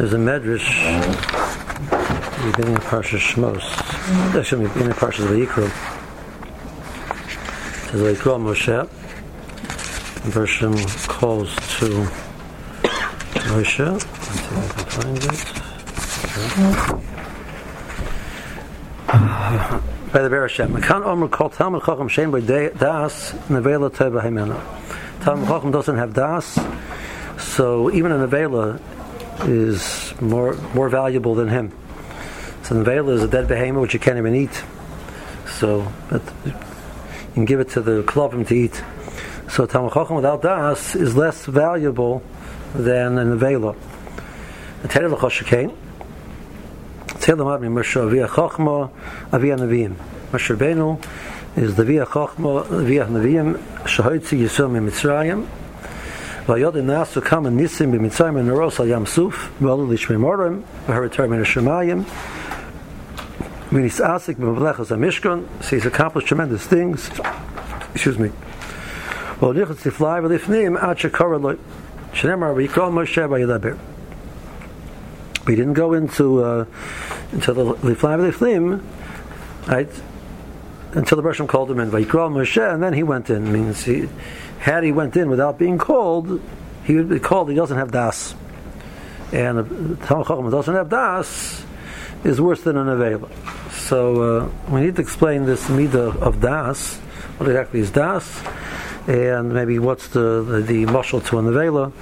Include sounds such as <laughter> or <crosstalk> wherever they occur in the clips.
There's a medrash beginning of Parsha Shmos. Actually, beginning of Parsha Vayikra. It says Vayikra Moshe. Version calls to Moshe. Let's see if I can find it. By the Bereshit. Mekan Omer called Talmud Chacham Shem by Das Nevela Teva Hemena. Talmud Chacham doesn't have Das, so even a Nevela is more more valuable than him. So the Nevela is a dead behemoth which you can't even eat. So but you can give it to the klovim to eat. So Talmud without Das is less valuable than a Nevela. The L'Choshekain. Tzeh L'mad Moshe Aviyah Chachma Aviyah Nevi'im. Moshe Rabbeinu is the Aviyah Chachma Aviyah Nevi'im Shahoitzi Yisrael Mitzrayim Vayod Nasu Kam and Nisim B'Mitzrayim and Neros Al Yam Suf V'Olu Lishmei Morim V'Haritar Min HaShemayim Minis Asik B'Mavlechas HaMishkan. So he's accomplished tremendous things. Excuse me. Well Nichot Tiflai V'Lifnim Ad Shekara Lo Shnemar V'Yikral Moshe we didn't go into uh, into the Liflai V'Lifnim right? Until the Bershom called him in Vayikral Moshe and then he went in. Means he had he went in without being called. He would be called he doesn't have das. And Talmud Chacham doesn't have das is worse than an Avela. So uh, we need to explain this midah of das what exactly is das and maybe what's the the, the to an Avela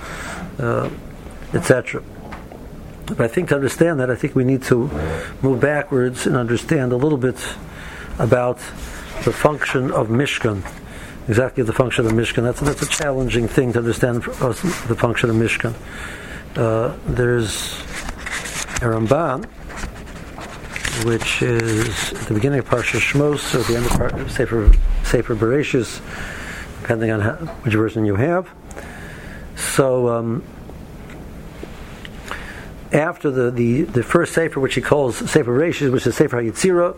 uh, etc but I think to understand that, I think we need to move backwards and understand a little bit about the function of Mishkan. Exactly the function of Mishkan. That's, that's a challenging thing to understand us, the function of Mishkan. Uh, there's a Ramban, which is at the beginning of Parsha Shmos, or at the end of Par- Sefer, Sefer Bereshis, depending on how, which version you have. So, um, after the, the, the first Sefer, which he calls Sefer Reshis, which is Sefer HaYitzirah,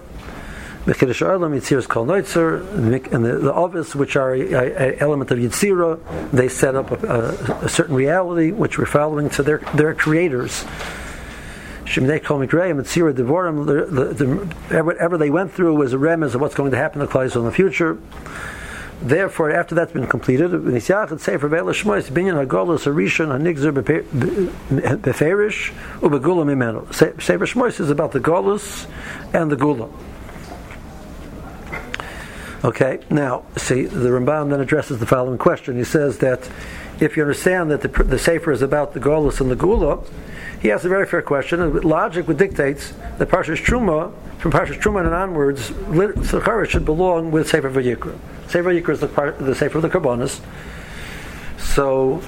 Mekhidash Arlam, Yitzirah is called Neitzer, and the, the Ovis, which are an element of Yitzirah, they set up a, a, a, certain reality which we're following to their, their creators. Shemnei Kol Mikrayim, Yitzirah Devorim, whatever they went through was a remez of what's going to happen to Klai in the future. Therefore, after that's been completed, Nisyach Sefer Shmois Binyan Hagolus Arishon Hanigzer Beferish Ubegula Mimenu. Sefer Shmois is about the Golus and the Gula. Okay, now see the Ramban then addresses the following question. He says that if you understand that the, the Sefer is about the Golus and the Gula, he asks a very fair question. Logic would dictate that Parshas Truma, from Parshas Truma and onwards, Zachariah should belong with Sefer Vayikra. Sefer Vayikra is the, part, the Sefer of the Karbonis. So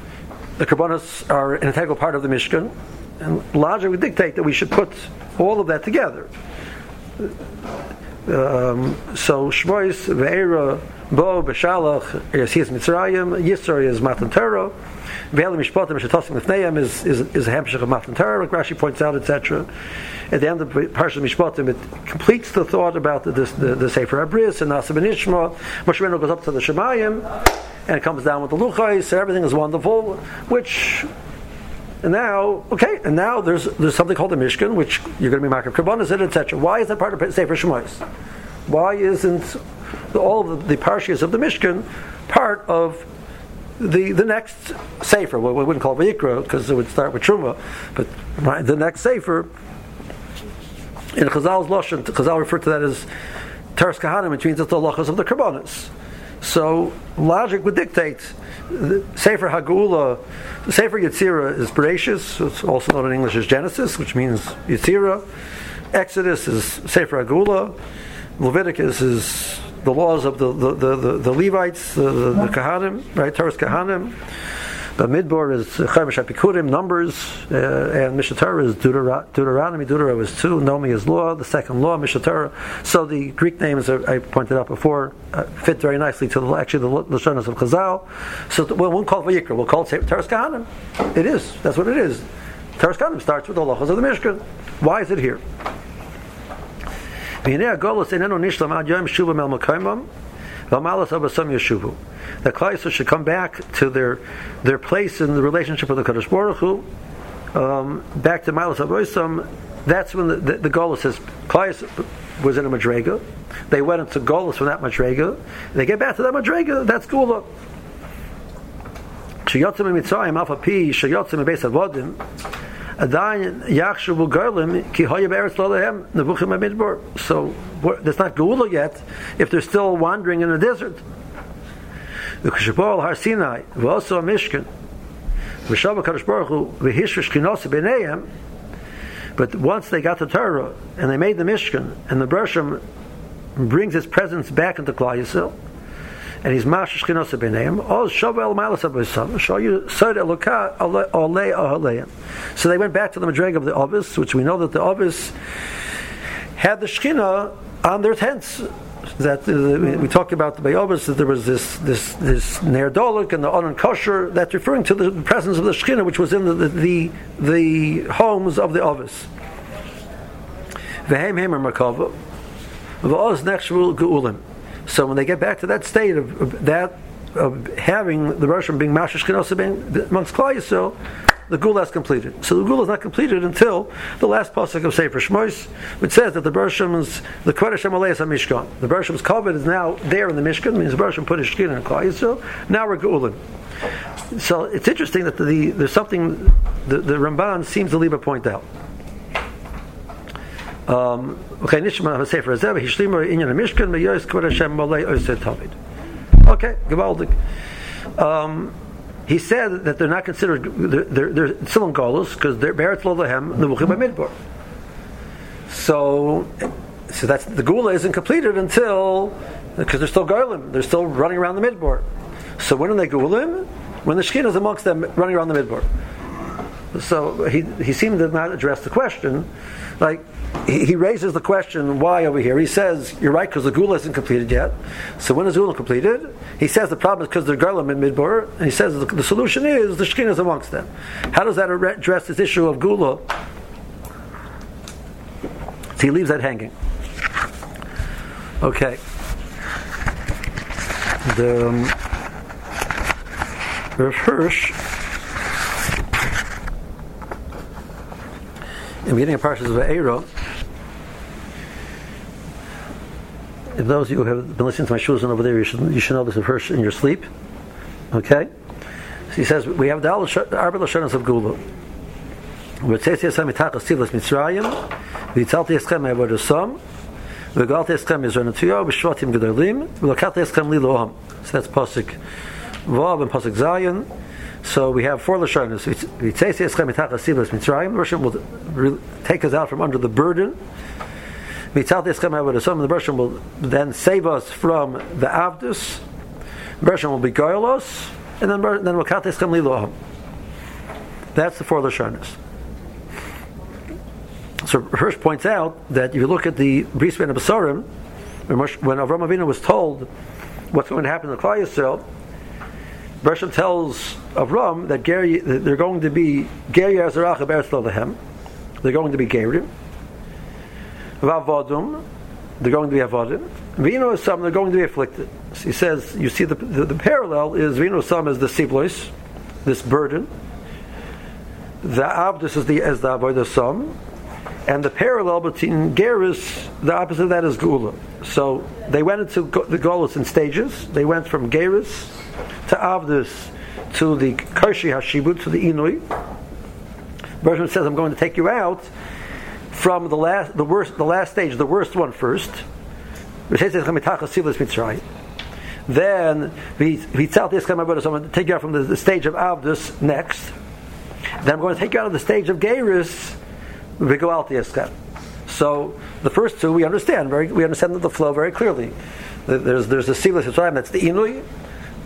the Karbonis are an integral part of the Mishkan, and logic would dictate that we should put all of that together. Um, so Shmois, Ve'era, Bo, Beshalach, Yasiyas Mitzrayim, Yisra is Matan Torah, Ve'elim Mishpotim, Shetosim Lefneim is, is, is a Hemshech of Matan Torah, like Rashi points out, etc. At the end of Parshat Mishpotim, it completes the thought about the, the, the Sefer Abris and Nasa Ben Ishma. Moshe goes up to the Shemayim, and comes down with the Luchais, and everything is wonderful, which and now, okay, and now there's there's something called the Mishkan, which you're going to be Makar in, etc. Why is that part of Sefer Shemais? Why isn't all of the, the of the Mishkan part of the the next Sefer? Well, we wouldn't call it Vayikra because it would start with Truma, but right, the next Sefer in Chazal's Lashon, Chazal referred to that as Teres Kahanim, which means it's the Lachas of the Karbonis. So logic would dictate Sefer Hagula, Sefer Yetzirah is Bereshis, it's also known in English as Genesis, which means Yetzirah. Exodus is Sefer Hagula. Leviticus is the laws of the, the, the, the, the Levites, the, the, the Kahanim, right? Torah's Kahanim. The Midbar is Chaimish Apikurim, Numbers, uh, and Mishnah is Deuteronomy. Deuteronomy. Deuteronomy is two. Nomi is law. The second law, Mishnah So the Greek names I pointed out before uh, fit very nicely to the, actually the Lashonas of Chazal. So we won't call it Vayikra. We'll call it Teres. It is. That's what it is. Teres starts with the halachas of the Mishkan. Why is it here? The Klaiser should come back to their their place in the relationship with the Kaddish Baruch Hu, um, back to Malas Aboisam. That's when the, the, the Golis says Klaiser was in a Madrega. They went into Golis from that Madrega. They get back to that Madrega. That's Gula. Alpha P Beis Avodim. Adayin Yachshu Goylim Ki Hoya Be'eretz Lolahem Nevuchim Amidbor. So that's not Geula yet. If they're still wandering in the desert, the Kishapol Har Sinai V'osu Mishkan V'Shav Kadosh Baruch Hu V'Hishvish Kinosa B'Neihem. But once they got the Torah and they made the Mishkan and the Bershom brings his presence back into Klal Yisrael and he's Mashish Chinos B'neim, Oz Shovel Malas Abisam, Sod Eloka Ole. So they went back to the Madreg of the Ovis, which we know that the Ovis had the Shechina on their tents. That uh, we talked about the Bayobis, that there was this this this Nerdolik and the Onan Kosher, that's referring to the presence of the Shechina, which was in the the, the, homes of the Ovis. Vehem Hemer Makava, V'oz Nechshvul Geulim. So when they get back to that state of, of that of having the Russian being Mashish Kenosa amongst Klal Yisrael, the Gula is completed. So the Gula is not completed until the last pasuk of Sefer Shmois, which says that the Bershim's the Kodesh Amalei Mishkan. The Bershim's covet is now there in the Mishkan, means the Bershim put his skin in Klal Yisrael. Now we're Gulan. So it's interesting that the, there's something the, the Ramban seems to leave a point out. Um, okay. Okay, Gavaldik. Um, he said that they're not considered, they're, they're, they're still in Golos, because they're Beretz Lolahem, Nebuchim Midbar. So, so that's, the Gula isn't completed until, because they're still Golim, they're still running around the Midbar. So when are they Gulim? When the Shekhinah is amongst them running around the Midbar. So he, he seemed to not address the question. Like, he, raises the question why over here. He says you're right because the gula isn't completed yet. So when is gula completed? He says the problem is because they're garlim in midbar, and he says the, the solution is the shkin is amongst them. How does that address this issue of gula? So he leaves that hanging. Okay. The um, in the beginning of Parshas Va'era, if those of you who have been listening to my shoes and over there, you should, you should know this verse in your sleep. Okay? So he says, we have the Arba Lashonas of Gula. V'tzesi Yisrael mitachas tivlas Mitzrayim, v'yitzalti Yisrael me'avodah som, v'galti Yisrael mizornatuyo, v'shvatim gedolim, v'lokati Yisrael li lo'am. So that's Pasuk Vav and Pasuk Zion. So we have four mitzrayim. Russian will take us out from under the burden the Bershom will then save us from the Avdus. Bershom will be Goylos, and then then we'll Tischem Liloham. That's the four Lashonas. So Hirsch points out that if you look at the Bris Ben Abasarim, when Avram Avinu was told what's going to happen to Klal Yisrael, Bershom tells Avram that they're going to be Ger Yazarach Eretz They're going to be Gerim. Vavadum, they're going to be avodim. Vino Sam, they're going to be afflicted. So he says, you see, the, the, the parallel is Vino Sam is the siblois, this burden. The Abdus is the as the avodah Sam, and the parallel between Geras, the opposite of that is Gula. So they went into the Golas in stages. They went from Geras to Avdus to the Karshi Hashibut to the Inui. Bershom says, I'm going to take you out from the last, the worst, the last stage, the worst one first. Then we I'm going to take you out from the, the stage of Avdus next. Then I'm going to take you out of the stage of Geirus. So the first two we understand very we understand the flow very clearly. There's there's the Silas Mitzrayim that's the Inui.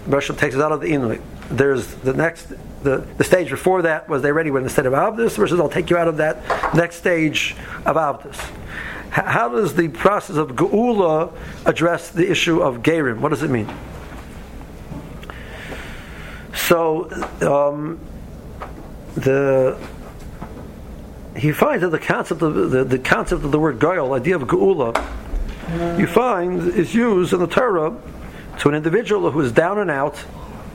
Bershom takes us out of the Inui. There's the next the, the stage before that was they ready when instead of Avdus versus I'll take you out of that next stage of Avdus. How does the process of Geula address the issue of Gerim? What does it mean? So, um, the he finds that the concept of the, the concept of the word Goyal, idea of Geula, you find is used in the Torah to an individual who is down and out,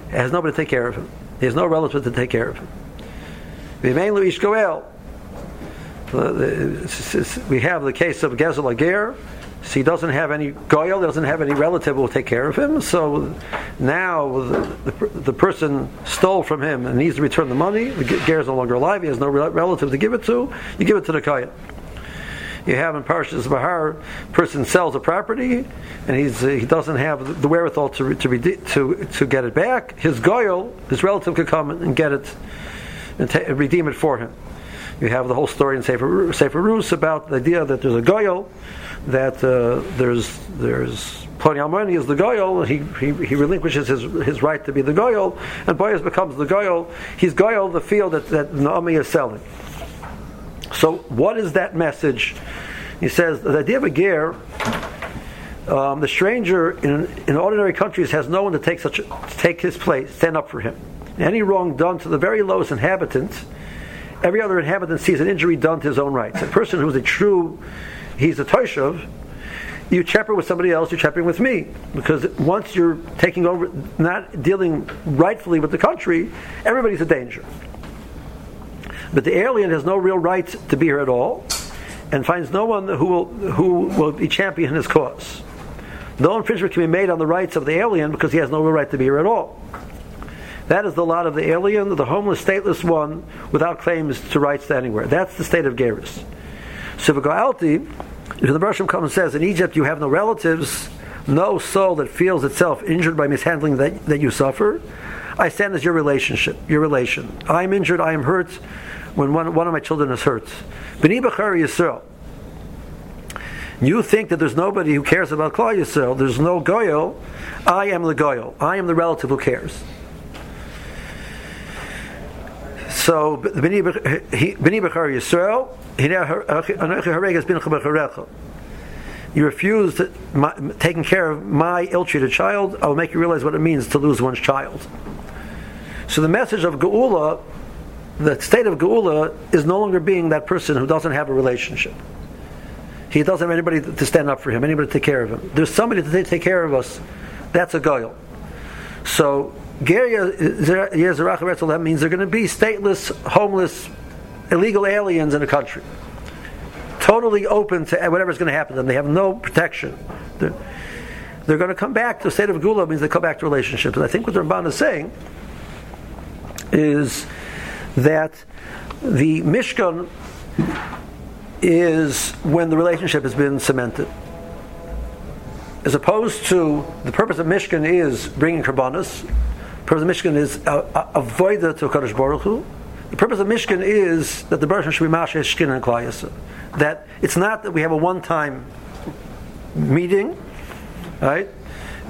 has nobody to take care of him. He has no relative to take care of him. Goel. Uh, we have the case of Gezel Ager. So he doesn't have any goyal, doesn't have any relative who will take care of him. So now the, the, the, person stole from him and needs to return the money. The ger is no longer alive. He has no relative to give it to. You give it to the kohen. You have in Parshas Bahar, person sells a property and he's, uh, he doesn't have the wherewithal to to, to to get it back. His goyal, his relative, could come and get it and, and redeem it for him. You have the whole story in Sefer, Sefer Rus about the idea that there's a goyal that uh, there's there's Ploni Almoni is the goyal. He, he he relinquishes his his right to be the goyal, and Boaz becomes the goyal. He's goyal the field that that Naomi is selling. So what is that message? He says the idea of a ger. Um, the stranger in, in ordinary countries has no one to take such to take his place, stand up for him. Any wrong done to the very lowest inhabitant, every other inhabitant sees an injury done to his own rights. A person who's a true he's a Toshav, you chapter with somebody else, you're chapping with me. Because once you're taking over, not dealing rightfully with the country, everybody's a danger. But the alien has no real right to be here at all, and finds no one who will, who will be champion his cause. No infringement can be made on the rights of the alien because he has no real right to be here at all. That is the lot of the alien, the homeless, stateless one, without claims to rights to anywhere. That's the state of Geras. So Alti, if the Bershom comes and says, in Egypt you have no relatives, no soul that feels itself injured by mishandling that, that you suffer, I stand as your relationship, your relation. I am injured, I am hurt when one, one of my children is hurt. B'ni B'char Yisrael. You think that there's nobody who cares about Klal Yisrael. There's no Goyal. I am the Goyal. I am the relative who cares. So, B'ni B'char Yisrael, you refuse taking care of my ill-treated child, I will make you realize what it means to lose one's child. So the message of Geula, the state of Geula, is no longer being that person who doesn't have a relationship. He doesn't have anybody to stand up for him, anybody to take care of him. There's somebody to take care of us. That's a goyal. So Geria that means they're going to be stateless, homeless, illegal aliens in a country. Totally open to whatever's going to happen to them. They have no protection. They're, they're going to come back the state of Gula means they come back to relationships. And I think what the Ramban is saying is that the Mishkan is when the relationship has been cemented. As opposed to the purpose of Mishkan is bringing karbanas, the purpose of Mishkan is uh, uh, avoid the to Kadosh Baruch Hu, the purpose of Mishkan is that the Baruch should be Masha Shkin and Klayasa. That it's not that we have a one-time meeting, right?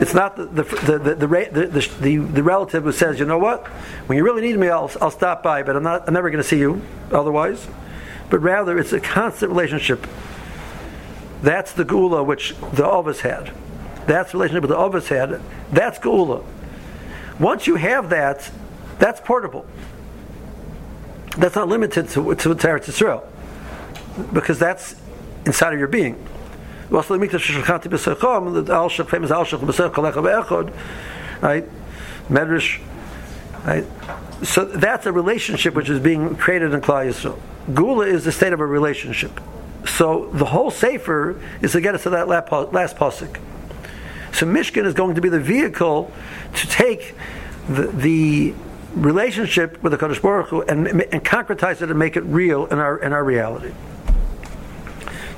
It's not the the the the, the, the, relative who says, you know what, when you really need me, I'll, I'll stop by, but I'm not I'm never going to see you otherwise. But rather, it's a constant relationship. That's the gula which the Ovis had. That's the relationship with the Ovis had. That's gula. Once you have that, that's portable that's not limited to, to Teretz Yisrael, because that's inside of your being. Right? Medrash. Right? So that's a relationship which is being created in Klal Yisrael. Gula is the state of a relationship. So the whole Sefer is to get us to that last pasuk. So Mishkan is going to be the vehicle to take the, the relationship with the Kadosh Baruch Hu and, and concretize it and make it real in our in our reality.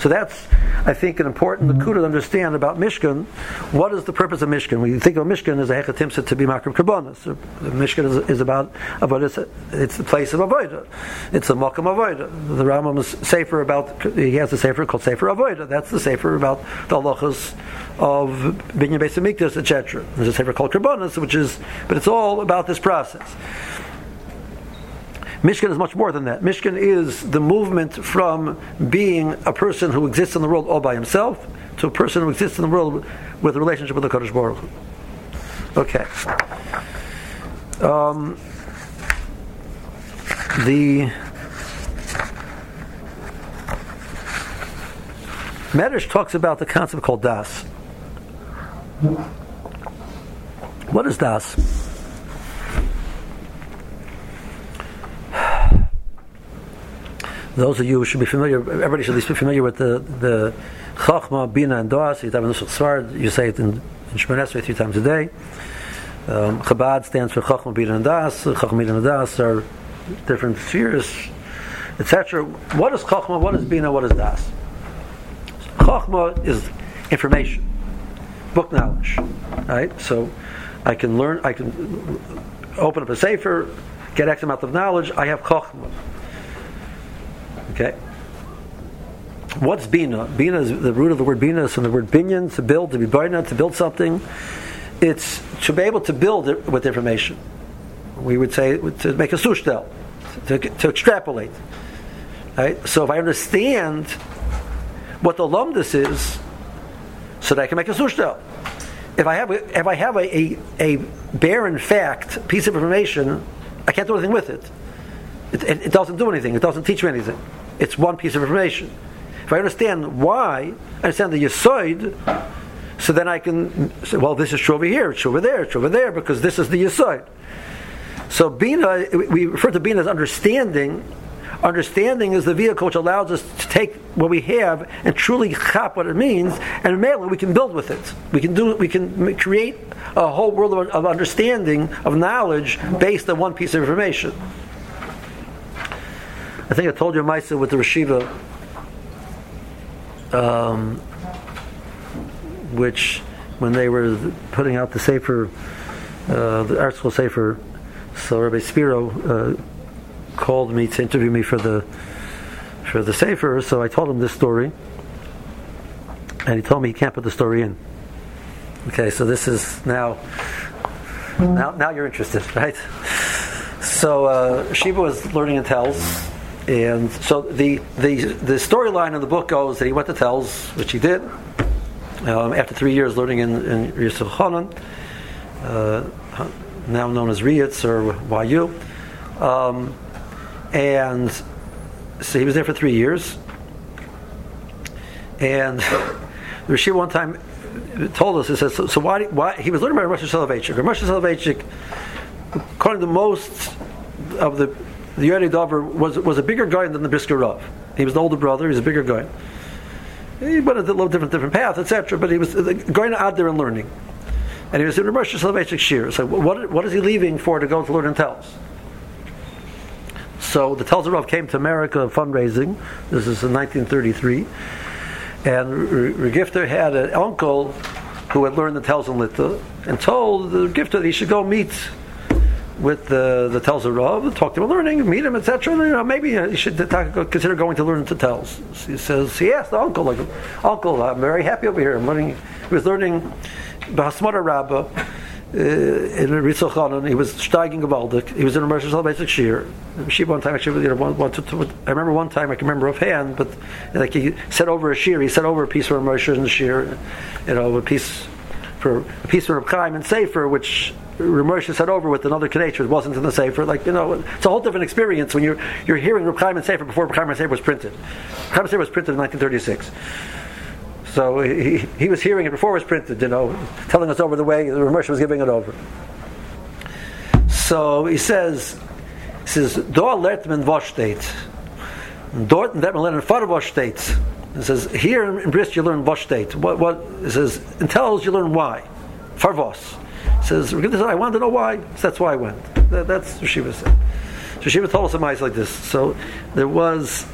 So that's, I think, an important mm-hmm. lakuda to understand about Mishkan. What is the purpose of Mishkan? When you think of Mishkan as a hechatimsa to be makrim karbonis, so Mishkan is, is about avodah. It's the place of avodah. It's a makam avodah. The Rambam is safer about. He has a safer called Sefer Avodah. That's the safer about the halachas of binyan beis etc. There's a sefer called karbonis, which is, but it's all about this process. Mishkan is much more than that. Mishkan is the movement from being a person who exists in the world all by himself to a person who exists in the world with a relationship with the Kodesh Baruch Okay. Um, the Medrash talks about the concept called das. What is das? Those of you who should be familiar, everybody should at least be familiar with the the Chachma, Bina, and Das. You say it in, in three times a day. Um, Chabad stands for Chachma, Bina, and Das. Chachma, Bina, and Das are different spheres, etc. What is Chachma? What is Bina? What is Das? Chachma is information, book knowledge, right? So I can learn. I can open up a sefer, get X amount of knowledge. I have Chachma. Okay. What's bina? Bina is the root of the word bina from the word binyan, to build, to be bina, to build something. It's to be able to build it with information. We would say to make a sushtel, to, to extrapolate. Right? So if I understand what the lumdus is, so that I can make a sushtel. If I have if I have a, a, a barren fact, piece of information, I can't do anything with it. It, it. it doesn't do anything. It doesn't teach me anything. It's one piece of information. If I understand why, I understand the Yisoid, so then I can say, well, this is true over here, it's true over there, it's true over there, because this is the Yisoid. So Bina, we refer to Bina as understanding. Understanding is the vehicle which allows us to take what we have and truly chop what it means, and mainly we can build with it. We can do, we can create a whole world of understanding, of knowledge, based on one piece of information. I think I told you Maisa with the Rashiva um, which when they were putting out the Sefer, uh, the ArtScroll Sefer, so Rabbi Spiro uh, called me to interview me for the for the Sefer, so I told him this story, and he told me he can't put the story in. Okay, so this is now now now you're interested, <laughs> right? So uh, Shiva was learning in Telz and so the the the storyline of the book goes that he went to Telz, which he did um, after three years learning in, in Hanan, uh, now known as RIETS or YU, um, and so he was there for three years. And <laughs> Rashi one time told us, he says, so, so why, why, he was learning by Rosh Soloveitchik. Rosh Soloveitchik, according to most of the the Yeri Dover was, was a bigger guy than the Brisker Rav. He was the older brother, he was a bigger guy. He went a little different different path, etc. But he was going out there and learning. And he was in Rosh Hashanah Shir. So what, what is he leaving for to go to learn in Telz? So the Telz Rav came to America fundraising. This is in 1933. And Regifter had an uncle who had learned the Telz in Litta and told the Regifter that he should go meet with the the Telz Rav, talk to him, learning, meet him, etc. You know, maybe you should consider going to learn to Telz. He says he asked the uncle, like, Uncle, I'm very happy over here. I'm learning. He was learning Bahasmara Rabbah. Uh, in Ritzel he was steiging gewaldig. He was in a Mercer basic shear. She one time actually, you know, one, one, two, two, I remember one time I can remember offhand, but like he said over a shear, he said over a piece for a Mercer and shear, you know, a piece for a piece of Chaim and Sefer, which Ramosha said over with another Kadesh, it wasn't in the Sefer. Like, you know, it's a whole different experience when you're, you're hearing Reb Chaim and Sefer before Reb Chaim and Sefer was printed. Reb Chaim and Sefer was printed in 1936. So he, he was hearing it before it was printed, you know, telling us over the way Ramosha was giving it over. So he says, he says, Dort lernt men was steht. Dort lernt man lernen vor was steht. It says, here in Brisk you learn was. What, what, it says, in Telz you learn why. For was says, I wanted to know why, so that's why I went. That, that's what Shiva said. So Shiva told us a mice like this. So there was,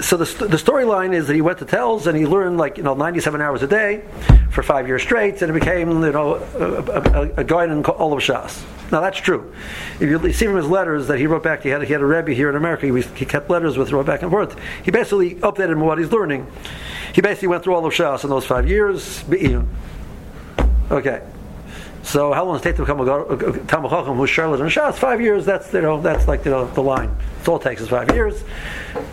so the, the storyline is that he went to Telz and he learned like, you know, 97 hours a day for five years straight, and it became, you know, a, a, a guy in all of Shas. Now that's true. If you see from his letters that he wrote back, he had, he had a Rebbe here in America, he, he kept letters with, wrote back and forth. He basically updated him what he's learning. He basically went through all of Shas in those five years. Okay. So how long does it take to become a Talmud who's Charlotte and Shas? Five years. That's you know that's like you know the line. It all takes is five years.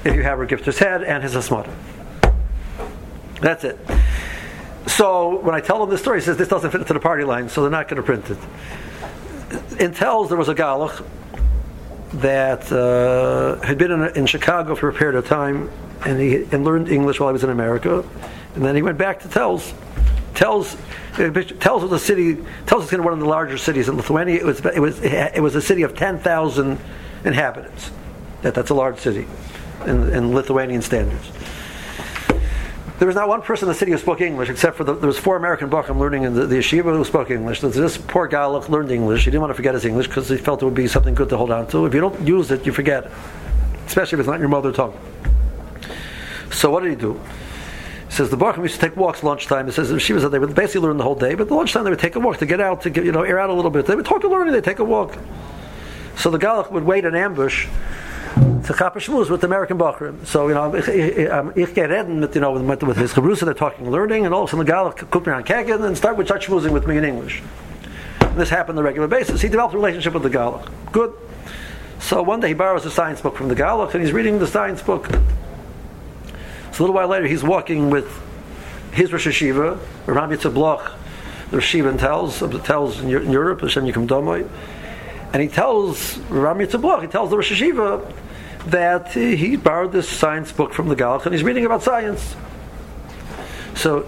If you have a gifter's head and his asmata. That's it. So when I tell them this story, he says this doesn't fit into the party line, so they're not going to print it. In Telz there was a galach that uh, had been in, in, Chicago for a period of time, and he and learned English while he was in America, and then he went back to Telz. Tells Telz was a city. Telz was kind of one of the larger cities in Lithuania. It was it was it was a city of ten thousand inhabitants. That that's a large city. in, in Lithuanian standards. There was not one person in the city who spoke English, except for the, there was four American Bacham learning in the, the yeshiva who spoke English. This poor Galach learned English. He didn't want to forget his English because he felt it would be something good to hold on to. If you don't use it, you forget especially if it's not your mother tongue. So what did he do? He says the Bacham used to take walks lunchtime. He says the yeshiva they would basically learn the whole day, but the lunchtime they would take a walk to get out to get you know air out a little bit. They would talk to learning. They take a walk. So the Galach would wait in ambush to chapa shmuz with American Bachrim. So, you know, ich get reden with, you know, with, with his Chabrusa, they're talking learning, and all of a sudden the Galach cook me on kegen and start with touch schmoozing with me in English. And this happened on a regular basis. He developed a relationship with the Galach. Good. So one day he borrows a science book from the Galach, and he's reading the science book. So a little while later, he's walking with his Rosh Hashiva, Ram Yitzhak Bloch, the Rosh Hashiva tells, tells in Europe, Hashem Yikum Domoy, and he tells Ram Yitzhak Bloch, he tells the Rosh Hashiva, that he borrowed this science book from the Galach and he's reading about science. So,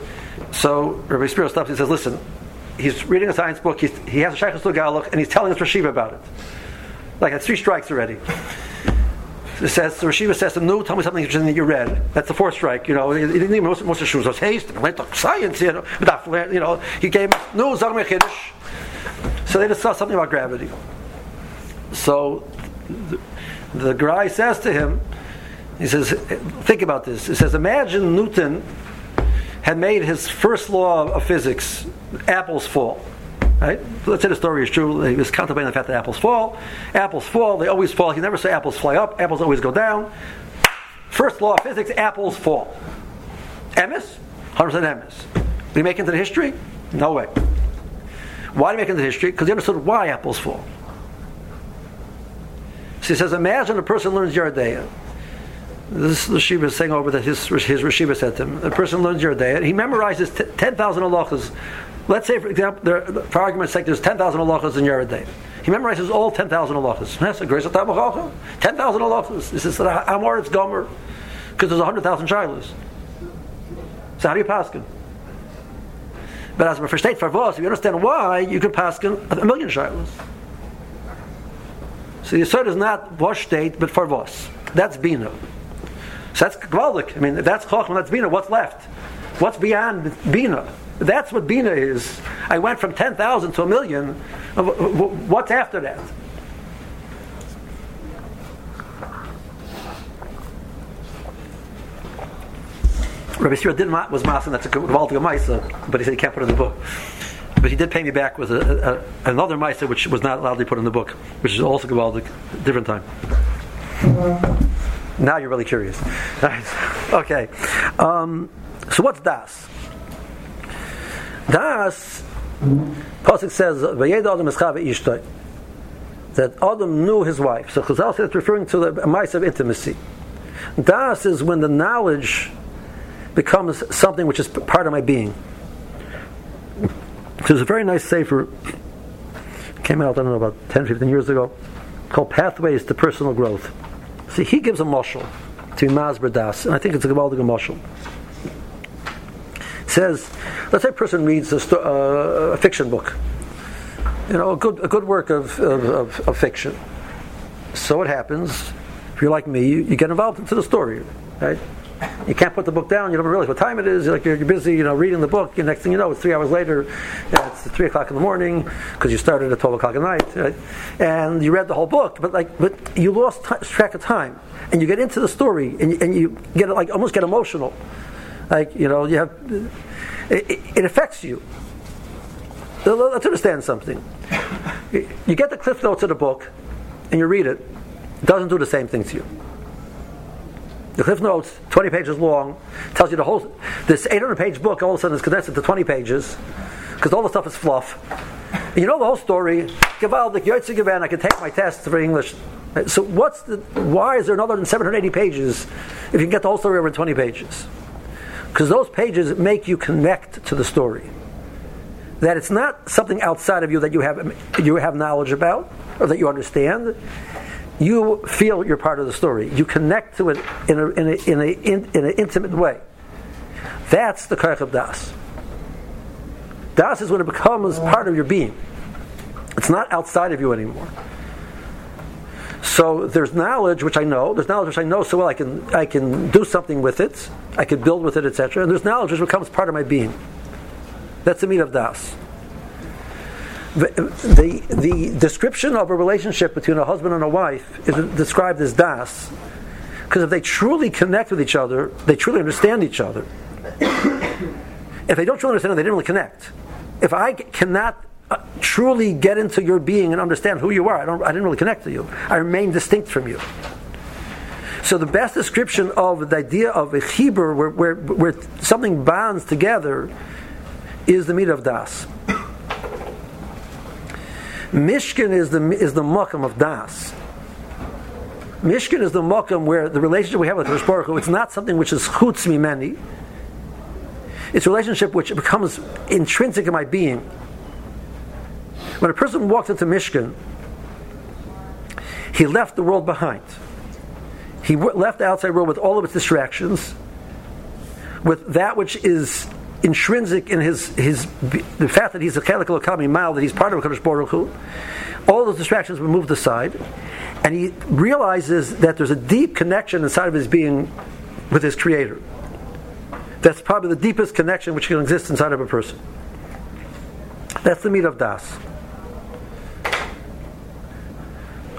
so Rabbi Spiro stops and says, "Listen, he's reading a science book. He's, he has a shaykhus to Galach, and he's telling us Rashiva about it. Like that's three strikes already." It says the Rashiva says to him, "No, tell me something interesting that you read." That's the fourth strike. You know, he, didn't even most most of. Went to science. You know, you know, he gave no Chiddush. So they discussed something about gravity. So. The, the guy says to him, he says, think about this. He says, imagine Newton had made his first law of physics, apples fall. Right? Let's say the story is true. He was contemplating the fact that apples fall. Apples fall, they always fall. He never say apples fly up, apples always go down. First law of physics, apples fall. Emes? 100% Emes. Did he make into the history? No way. Why did he make it into the history? Because he understood why apples fall. He says, imagine a person learns Yoreh Deah. This the Shiva is saying over that his, his Rashiva said to him. A person learns Yoreh Deah. He memorizes t- 10,000 halachas. Let's say, for example, there, for argument's sake, there's 10,000 halachas in Yoreh Deah. He memorizes all 10,000 halachas. That's a great 10,000 halachas. He says, Amor, it's Gomer. Because there's 100,000 shilas. So how do you paskin? But as for state for if you understand why, you can paskin a million shilas. So the Yisod is not wash state, but for was. That's Bina. So that's Gvaldik. I mean, that's Chochmah, that's Bina. What's left? What's beyond Bina? That's what Bina is. I went from 10,000 to a million. Uh, what's after that? Rabbi Shira did not was masan that's a Gvaldik Maisa, but he said he can't put it in the book but he did pay me back with a, a, another Maisa which was not to put in the book, which is also Gabaldik, different time. Now you're really curious. <laughs> okay. Um, so what's Das? Das, Pasuk says, that Adam knew his wife. So Chazal said it's referring to the mice of intimacy. Das is when the knowledge becomes something which is part of my being. There's a very nice sefer, came out, I don't know, about 10, 15 years ago, called Pathways to Personal Growth. See, he gives a mushal to Masber Das, and I think it's a Gabaldig mushal. says, let's say a person reads a, sto- uh, a, fiction book, you know, a good, a good work of, of, of, of fiction. So it happens, if you're like me, you, you get involved into the story, right? You can't put the book down. You don't realize what time it is. You're like you're, busy, you know, reading the book. The next thing you know, it's three hours later. It's three o'clock in the morning because you started at twelve o'clock at night, right? and you read the whole book. But like, but you lost t- track of time, and you get into the story, and you, and you get like almost get emotional. Like you know, you have it, it affects you. Let's understand something. You get the cliff notes of the book, and you read it. It doesn't do the same thing to you. The Cliff Notes, 20 pages long, tells you the whole. This 800 page book all of a sudden is condensed into 20 pages because all the stuff is fluff. And you know the whole story. I can take my test for English. So what's the? Why is there another than 780 pages if you can get the whole story over in 20 pages? Because those pages make you connect to the story. That it's not something outside of you that you have you have knowledge about or that you understand you feel you're part of the story. You connect to it in, a, in, a, in, a, in, in an intimate way. That's the Karch of Das. Das is when it becomes part of your being. It's not outside of you anymore. So there's knowledge which I know. There's knowledge which I know so well I can I can do something with it. I can build with it, etc. And there's knowledge which becomes part of my being. That's the meat of das. The, the, description of a relationship between a husband and a wife is described as das, because if they truly connect with each other, they truly understand each other. if they don't truly understand, they didn't really connect. If I cannot uh, truly get into your being and understand who you are. I, don't, I didn't really connect to you. I remain distinct from you. So the best description of the idea of a Hebrew, where, where, where something bonds together, is the meat of das. Mishkan is the is the makam of das. Mishkan is the makam where the relationship we have with Rosh Baruch it's not something which is chutz mimeni. It's a relationship which becomes intrinsic in my being. When a person walked into Mishkan, he left the world behind. He left the outside world with all of its distractions, with that which is intrinsic in his, his the fact that he's a Chelik Kami Mal, that he's part of a Kadosh Baruch Hu. All those distractions were moved aside, and he realizes that there's a deep connection inside of his being with his Creator. That's probably the deepest connection which can exist inside of a person. That's the meat of Das.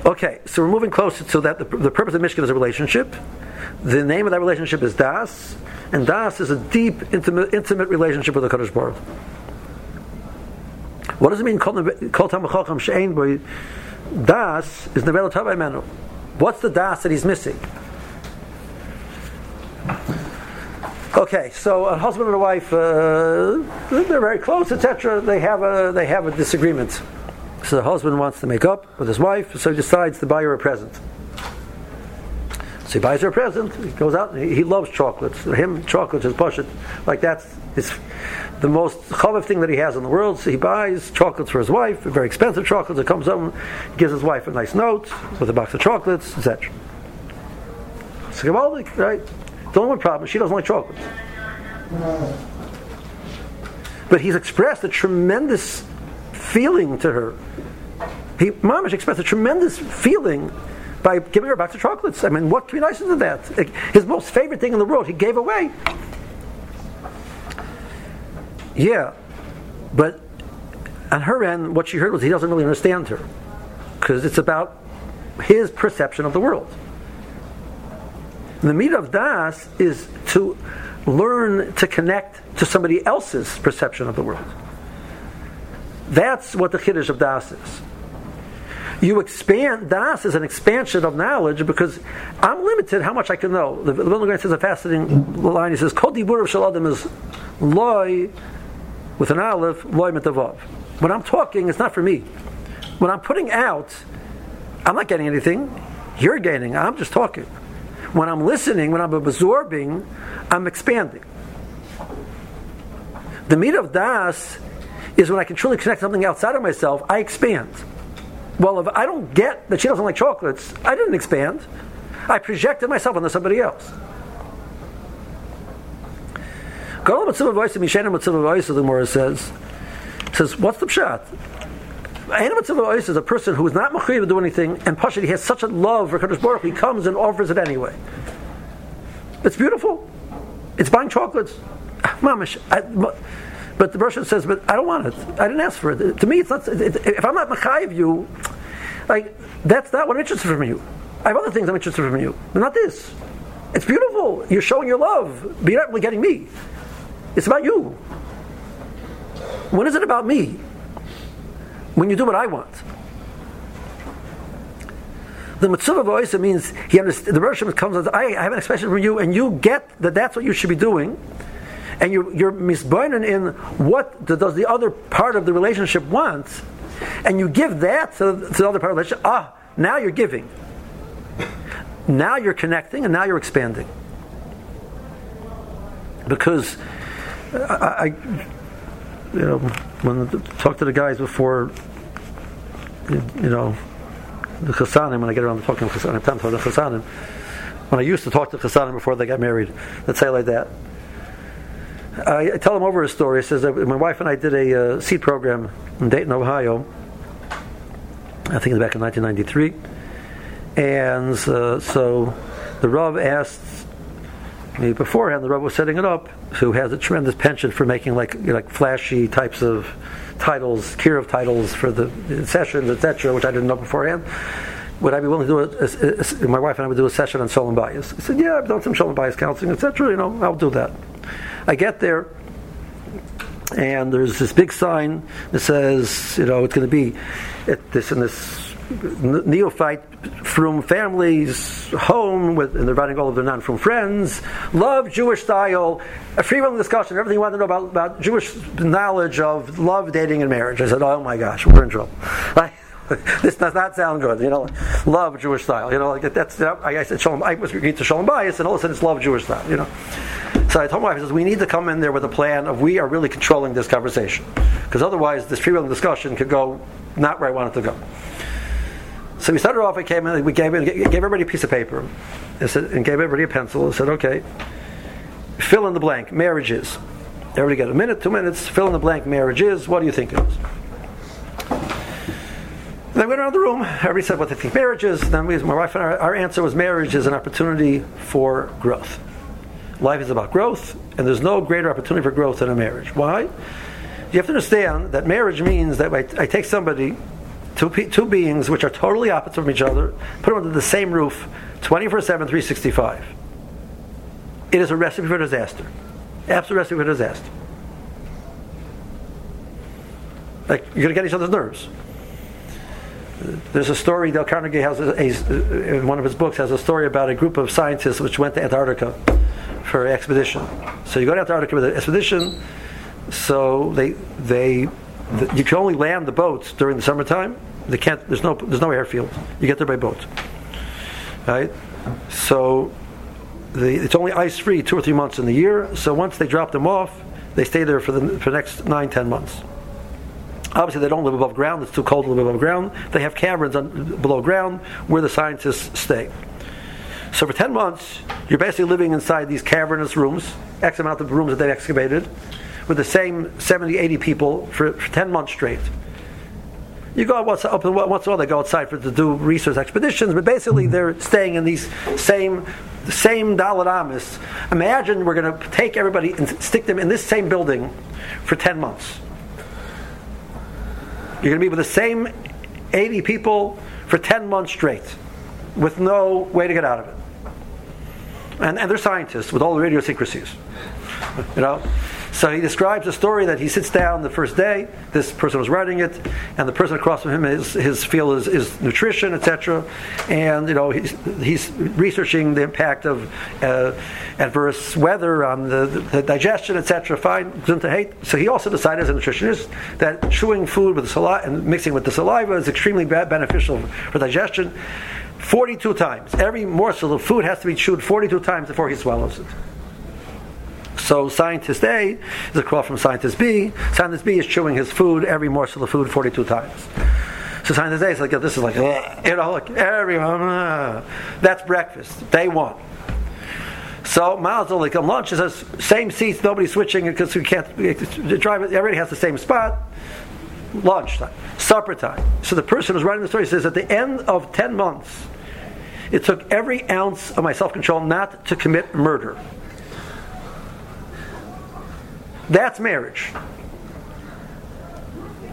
Okay, so we're moving closer to that. The, the purpose of Mishkan is a relationship. The name of that relationship is Das, and Das is a deep, intimate, intimate relationship with the Kaddish Baruch. What does it mean? Kol tamachacham she'ein boy. Das is nevel tavai menu. What's the Das that he's missing? Okay, so a husband and a wife, uh, they're very close, etc. They have a they have a disagreement. So the husband wants to make up with his wife, so he decides to buy her a present. So he buys her a present. He goes out. He, he loves chocolates. For him, chocolates is push like that's his, the most chaviv thing that he has in the world. So he buys chocolates for his wife, very expensive chocolates. It comes home, gives his wife a nice note with a box of chocolates, etc. So Gavaldik, right? The only problem she doesn't like chocolates. But he's expressed a tremendous feeling to her he, Mamish expressed a tremendous feeling by giving her a box of chocolates. I mean, what can be nicer than that? His most favorite thing in the world, he gave away. Yeah, but on her end, what she heard was he doesn't really understand her because it's about his perception of the world. The meat of das is to learn to connect to somebody else's perception of the world. That's what the chiddush of das is you expand das is an expansion of knowledge because I'm limited how much I can know. The Vilna says a fascinating line. He says, "Kol dibur of shaladim is loy with an aleph loy mitavav." When I'm talking, it's not for me. When I'm putting out, I'm not getting anything. You're gaining. I'm just talking. When I'm listening, when I'm absorbing, I'm expanding. The meat of das is when I can truly connect something outside of myself. I expand. Well, if I don't get that she doesn't like chocolates, I didn't expand. I projected myself onto somebody else. The Gemara says, says, what's the pshat? Hana mitzvah voice is a person who is not machiv to do anything, and Pashat, he has such a love for Kaddish Baruch, he comes and offers it anyway. It's beautiful. It's buying chocolates. Ah, mamish. But the Russian says, but I don't want it. I didn't ask for it. To me, it's not. It, if I'm not machayiv you, like that's not what I'm interested from you. I have other things I'm interested from you, but not this. It's beautiful. You're showing your love, but you're not really getting me. It's about you. When is it about me? When you do what I want. The mitzvah voice means he understands. The Rosh comes. I, I have an expression from you, and you get that that's what you should be doing and you're, you're misburning in what does the other part of the relationship want, and you give that to, to the other part of the relationship, ah, now you're giving. Now you're connecting, and now you're expanding. Because I, I you know, when I talk to the guys before, you know, the chasanim, when I get around to talking to chasanim, when I used to talk to chasanim before they got married, let's say like that, I, tell him over a story. He says that my wife and I did a uh, seed program in Dayton, Ohio. I think it was back in 1993, And uh, so the Rav asked me beforehand, the Rav was setting it up, who has a tremendous penchant for making like you know, like flashy types of titles, of titles for the sessions, etc., which I didn't know beforehand. Would I be willing to do it? My wife and I would do a session on Shalom bias. I said, "Yeah, I've done some Shalom bias counseling, etc. You know, I'll do that." I get there, and there's this big sign that says, you know, it's going to be at this and this neophyte from families home with, and they're writing all of their non-from friends. Love Jewish style, a free will discussion. Everything you want to know about, about Jewish knowledge of love, dating, and marriage. I said, oh my gosh, we're in trouble. <laughs> this does not sound good. You know, love Jewish style. You know, like that's. You know, I said shalom. I was agreed to shalom Bayis, and all of a sudden it's love Jewish style. You know. So I told my wife, I says, we need to come in there with a plan of we are really controlling this conversation, because otherwise this free will discussion could go not where I want it to go. So we started off. I came in. We gave, gave everybody a piece of paper, and, said, and gave everybody a pencil. and said, "Okay, fill in the blank. Marriages. Everybody got a minute, two minutes. Fill in the blank. Marriages. What do you think it is?" They went around the room. Everybody said what they think marriage is. Then we, my wife and our, our answer was marriage is an opportunity for growth. Life is about growth, and there's no greater opportunity for growth than a marriage. Why? You have to understand that marriage means that I, I take somebody two, two beings which are totally opposite from each other, put them under the same roof, 24 7, 365. It is a recipe for disaster. Absolute recipe for disaster. Like, you're going to get each other's nerves. There's a story, Dale Carnegie has a, a, in one of his books, has a story about a group of scientists which went to Antarctica for an expedition. So you go to Antarctica with an expedition, so they, they you can only land the boats during the summertime. They can't. There's no. There's no airfield. You get there by boat. Right. So the, it's only ice free two or three months in the year. So once they drop them off, they stay there for the for the next nine ten months. Obviously, they don't live above ground. It's too cold to live above ground. They have caverns on, below ground where the scientists stay. So for 10 months, you're basically living inside these cavernous rooms, X amount of rooms that they've excavated with the same 70, 80 people for, for 10 months straight. You go once, up, once in a while, they go outside for to do research expeditions, but basically they're staying in these same same Dalit. Imagine we're going to take everybody and stick them in this same building for 10 months. You're going to be with the same 80 people for 10 months straight with no way to get out of it. And, and they're scientists with all the idiosyncrasies. You know? So he describes a story that he sits down the first day. This person was writing it, and the person across from him, his, his field is, is nutrition, etc. And you know he's, he's researching the impact of uh, adverse weather on the, the digestion, etc. Fine, so he also decided as a nutritionist that chewing food with the saliva and mixing with the saliva is extremely beneficial for digestion. 42 times. Every morsel of food has to be chewed 42 times before he swallows it. So scientist A is across from scientist B. Scientist B is chewing his food, every morsel of food, 42 times. So scientist A is like, this is like, you know, like everyone, uh, that's breakfast, day one. So Mazel, like on lunch, it says same seats, nobody switching because we can't drive. It everybody has the same spot. Lunch time, supper time. So the person who's writing the story says at the end of ten months, it took every ounce of my self control not to commit murder. That's marriage.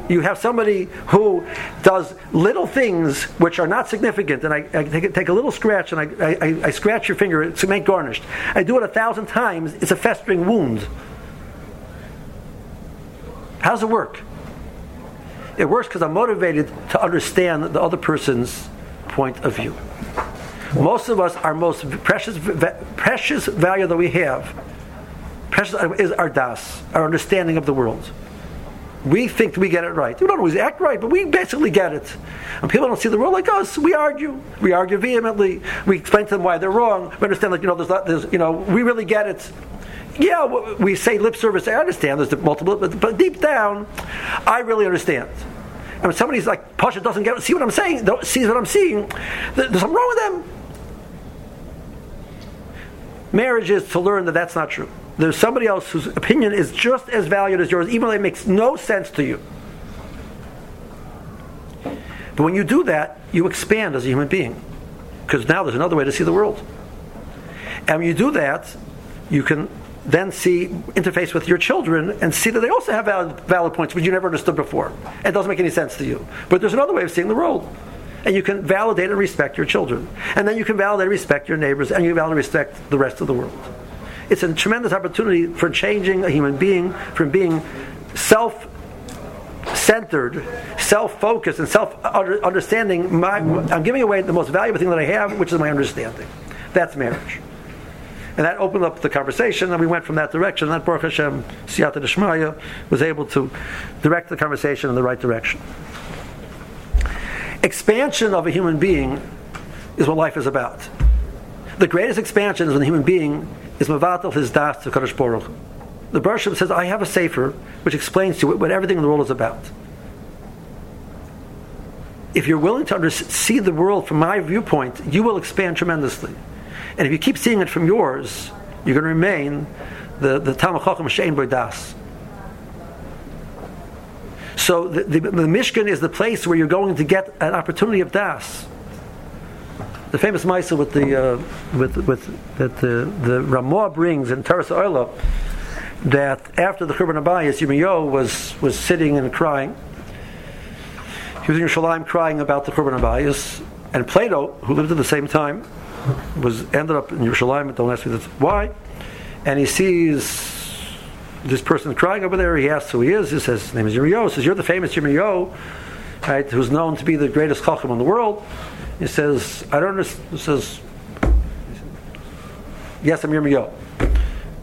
You have somebody who does little things which are not significant, and I, I take, take, a little scratch and I, I, I scratch your finger to make garnished. I do it a thousand times, it's a festering wound. How does it work? It works because I'm motivated to understand the other person's point of view. Most of us, our most precious, precious value that we have Precious is our das, our understanding of the world. We think we get it right. We don't always act right, but we basically get it. And people don't see the world like us. We argue. We argue vehemently. We explain to them why they're wrong. We understand, like you know, there's, not, there's you know, we really get it. Yeah, we say lip service. I understand. There's multiple, but, but deep down, I really understand. And when somebody's like Pasha doesn't get see what I'm saying, don't sees what I'm seeing, there's something wrong with them. Marriage is to learn that that's not true there's somebody else whose opinion is just as valued as yours, even though it makes no sense to you. But when you do that, you expand as a human being. because now there's another way to see the world. And when you do that, you can then see interface with your children and see that they also have valid, valid points which you never understood before. It doesn't make any sense to you. But there's another way of seeing the world. And you can validate and respect your children. And then you can validate and respect your neighbors, and you can validate and respect the rest of the world. It's a tremendous opportunity for changing a human being from being self centered, self focused, and self understanding. I'm giving away the most valuable thing that I have, which is my understanding. That's marriage. And that opened up the conversation, and we went from that direction. And that Baruch Hashem, Siyata Deshmaya, was able to direct the conversation in the right direction. Expansion of a human being is what life is about. The greatest expansion is when a human being is mavatal his das to Kadosh Baruch. The Baruch says, I have a sefer which explains to you what everything in the world is about. If you're willing to under- see the world from my viewpoint, you will expand tremendously. And if you keep seeing it from yours, you're going to remain the, the Talmud Chacham Shein Das. So the, the, the, Mishkan is the place where you're going to get an opportunity of Das. The famous Maisa with the uh, with with that the the Ramah brings in Taras Oila that after the Churban Abayas, Yirmiyahu was was sitting and crying. He was in Yerushalayim crying about the Churban Abayas, and Plato, who lived at the same time, was ended up in Yerushalayim. Don't ask me this, why. And he sees this person crying over there. He asks who he is. He says his name is Yirmiyahu. He says you're the famous Yirmiyahu, right? Who's known to be the greatest chacham in the world. He says I don't understand. He says yes, I'm Yirmiyahu.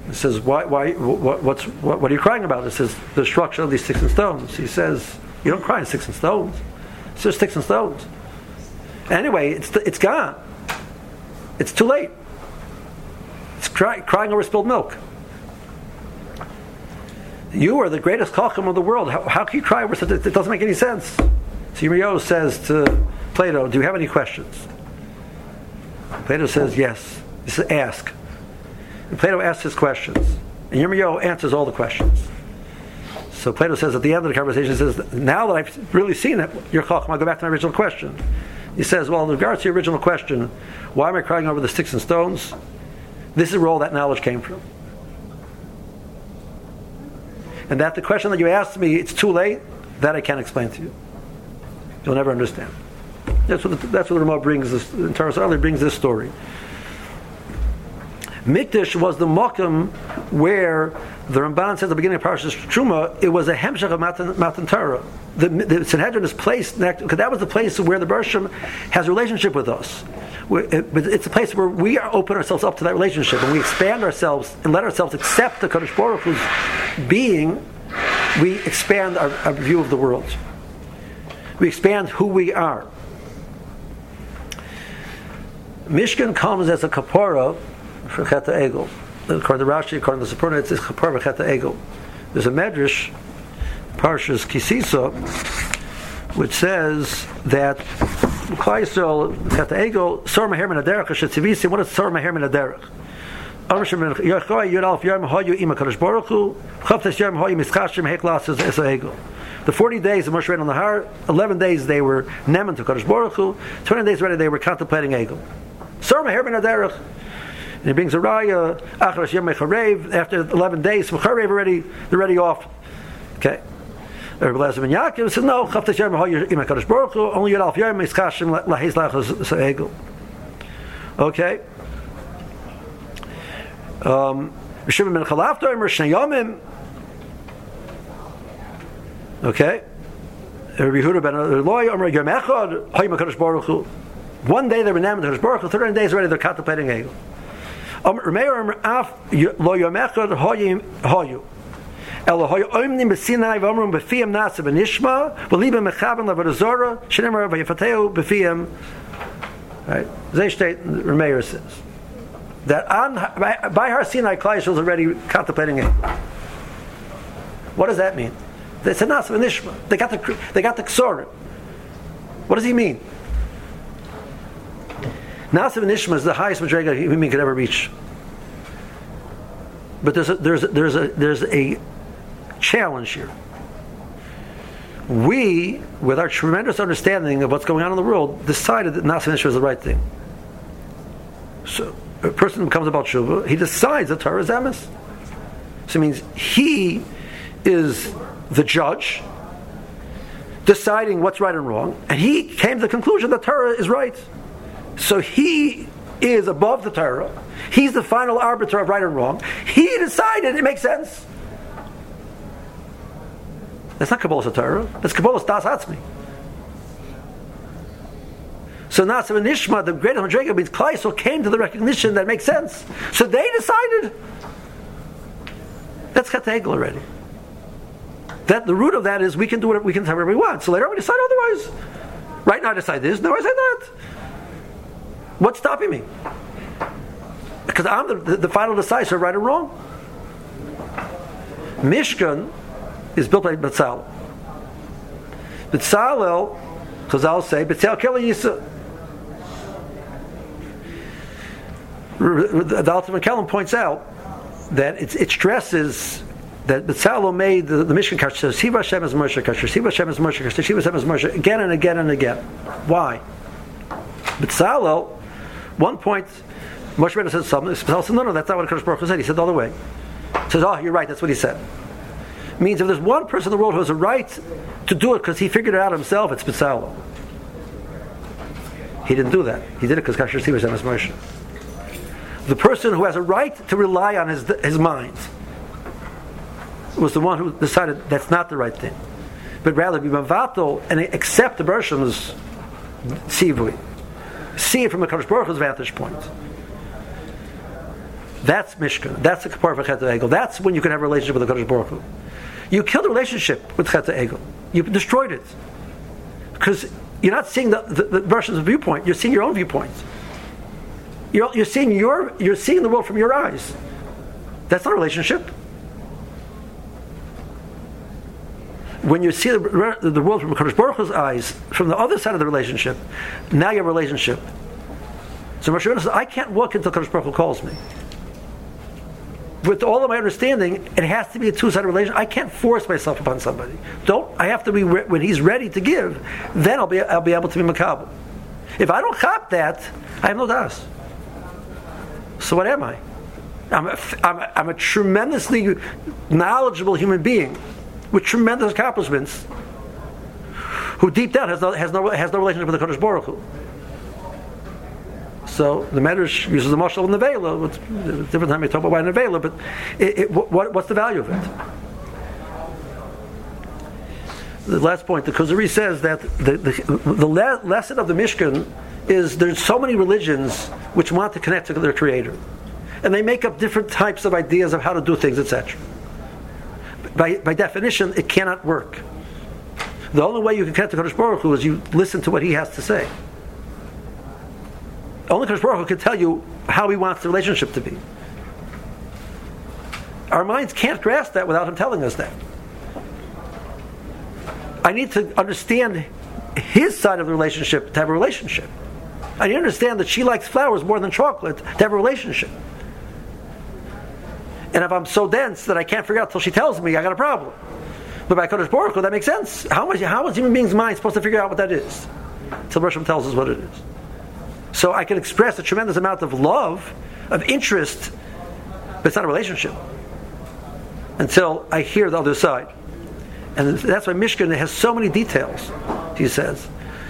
He says why? Why? What, what's what, what are you crying about? He says the destruction of these sticks and stones. He says you don't cry in sticks and stones. It's just sticks and stones. Anyway, it's it's gone. It's too late. It's cry, crying over spilled milk. You are the greatest chacham of the world. How, how, can you cry over something? It doesn't make any sense. So says to Plato, Do you have any questions? Plato says, Yes. He says, Ask. And Plato asks his questions. And Yirmiyahu answers all the questions. So Plato says at the end of the conversation, he says, Now that I've really seen it, your chacham, I'll go back to my original question. He says, Well, in regards to your original question, why am I crying over the sticks and stones? This is where all that knowledge came from. And that the question that you asked me, it's too late, that I can't explain to you. You'll never understand. That's what the, that's what the Ramah brings this, of brings this story. Mikdash was the Mokum where the Ramban says at the beginning of Parashas Truma, it was a Hemshech of Matan, Matan Torah. The, the Sanhedrin is placed next, because that was the place where the Bershom has a relationship with us. It's a place where we open ourselves up to that relationship and we expand ourselves and let ourselves accept the Kadosh Baruch Hu's being. We expand our, our view of the world. We expand who we are. Mishkan comes as a kapara for Cheta Egel. According to Rashi, according to the Sforno, it's kapara for Cheta Egel. There's a medrash, Parshas Kisisa, which says that Klai Yisrael Cheta Egel Sor Meher Min Aderech Shetzivisi. What is Sor Meher Egel. The 40 days of Moshe on the Har, 11 days they were Neman to Kadosh Baruch Hu, 20 days already they were contemplating Egel. And he brings a raya, Achras after 11 days, Mecharev already, they're already off. Okay. Rabbi Lezer ben Yaakov said, no, Chavtes Yom HaYim HaKadosh Baruch Hu, only Yud Alf Yom is Kashim Lahez Lachas Se'egel. Okay. Um, Rishim ben Chalafto, Omer Shnei Yomim. Okay. Rabbi Yehuda ben Eloi, Omer Yom Echad, HaYim HaKadosh Baruch Hu. One day they were named HaKadosh Baruch Hu, 30 days already they're contemplating Egel. Omer Omer Af Lo Yom Echad, HaYim HaYim. Elohoy Omnim Besinai Vomrum Befiam Nasa Benishma, Belibim Mechaben Lavadazora, Shenemar Vayafateo Befiam. Right? Zayshtate Remeir says that on by, by Har Sinai, Klai is already contemplating it. What does that mean? They said Nasa Benishma. They got the they got the Ksora. What does he mean? Nasa Benishma is the highest madrega human being could ever reach. But there's a, there's a, there's a there's a challenge here. We, with our tremendous understanding of what's going on in the world, decided that Nasiv Nasa is the right thing. So a person becomes about Baal he decides that Torah is emes. So it means he is the judge, deciding what's right and wrong, and he came to the conclusion that Torah is right. So he is above the Torah. He's the final arbiter of right and wrong. He decided it makes sense. That's not Kabbalah Torah. That's Kabbalah Das Atzmi. So Nasa and Nishma, the great Jacob means Kleisel came to the recognition that makes sense. So they decided. That's Chet Hegel already. That the root of that is we can do whatever we can do whatever we want. So later on we decide otherwise. Right now I decide this, no I say that. What's stopping me? Because I'm the, the, the final decider, right or wrong. Mishkan is built by Betzalel. Betzalel, Chazal say, Betzalel Kela Yisa. The Ultimate Kellam points out that it, it stresses that Betzalel made the, the Mishkan Kasher, Shiva Hashem is Moshe Kasher, Shiva Hashem is Moshe Kasher, Shiva Hashem is Moshe, again and again and again. Why? Betzalel, one point, Moshe Rabbeinu said something, Betzalel said, no, no, that's not what Kadosh Baruch Hu said. He said the other way. He says, oh, you're right, that's what he said means if there's one person in the world who has a right to do it because he figured it out himself, it's Betzalel. He didn't do that. He did it because Kasher Siva was Moshe. The person who has a right to rely on his, his mind was the one who decided that's not the right thing. But rather be mavato and accept the Bershim's sivui. See it from the Kadosh Baruch Hu's vantage point. That's Mishkan. That's the Kapar V'chet That's when you can have a relationship with the Kadosh Baruch Hu. You killed the relationship with Chet Egel. You destroyed it. Because you're not seeing the, the, the Russian's viewpoint, you're seeing your own viewpoint. You're, you're, seeing your, you're seeing the world from your eyes. That's not a relationship. When you see the, the world from Kadosh Baruch Hu's eyes, from the other side of the relationship, now you have a relationship. So Moshe says, I can't walk until Kadosh Baruch Hu calls me with all of my understanding, it has to be a two-sided relationship. I can't force myself upon somebody. Don't I have to be re- when he's ready to give? Then I'll be I'll be able to be makabel. If I don't cop that, I have no das. So what am I? I'm a, I'm, a, I'm a tremendously knowledgeable human being with tremendous accomplishments, who deep down has no has no has no relationship with the Kodesh Baruch Hu. So the Medrash uses the mashal in the Vela. It's a different time we talk about why in the Vela, but it, it, what, what's the value of it? The last point, the Kuzari says that the, the, the le- lesson of the Mishkan is there's so many religions which want to connect to their Creator, and they make up different types of ideas of how to do things, etc. By, by definition, it cannot work. The only way you can connect to Kodesh Baruch Hu is you listen to what He has to say. Only Kodesh Baruch Hu can tell you how He wants the relationship to be. Our minds can't grasp that without Him telling us that. I need to understand His side of the relationship to have a relationship. I need to understand that she likes flowers more than chocolate to have a relationship. And if I'm so dense that I can't figure out till she tells me, I got a problem. But by Kodesh Baruch that makes sense. How much? How is human being's mind supposed to figure out what that is? Till Bershom tells us what it is. So I can express a tremendous amount of love, of interest, but it's not a relationship until I hear the other side. And that's why Mishkan has so many details, he says.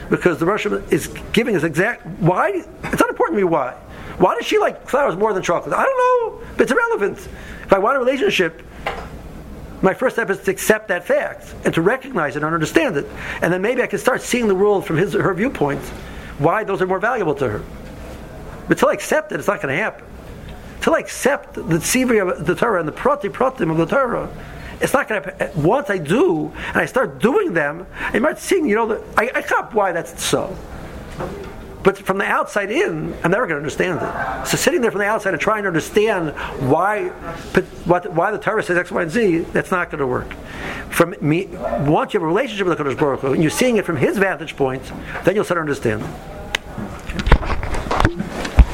Because the Russian is giving us exact why it's not important to me why. Why does she like flowers more than chocolate? I don't know, but it's irrelevant. If I want a relationship, my first step is to accept that fact and to recognize it and understand it. And then maybe I can start seeing the world from his or her viewpoint why those are more valuable to her. But until I accept it, it's not going to happen. Till I accept the tzivri of the Torah and the prati pratim of the Torah, it's not going to. Once I do, and I start doing them, I might see, you know, the, I, I cop why that's so. But from the outside in, I'm never going to understand it. So sitting there from the outside and trying to understand why, why the Torah says X, Y, and Z, that's not going to work. From me, once you have a relationship with the Kodesh Baruch Hu, and you're seeing it from his vantage point, then you'll start understanding.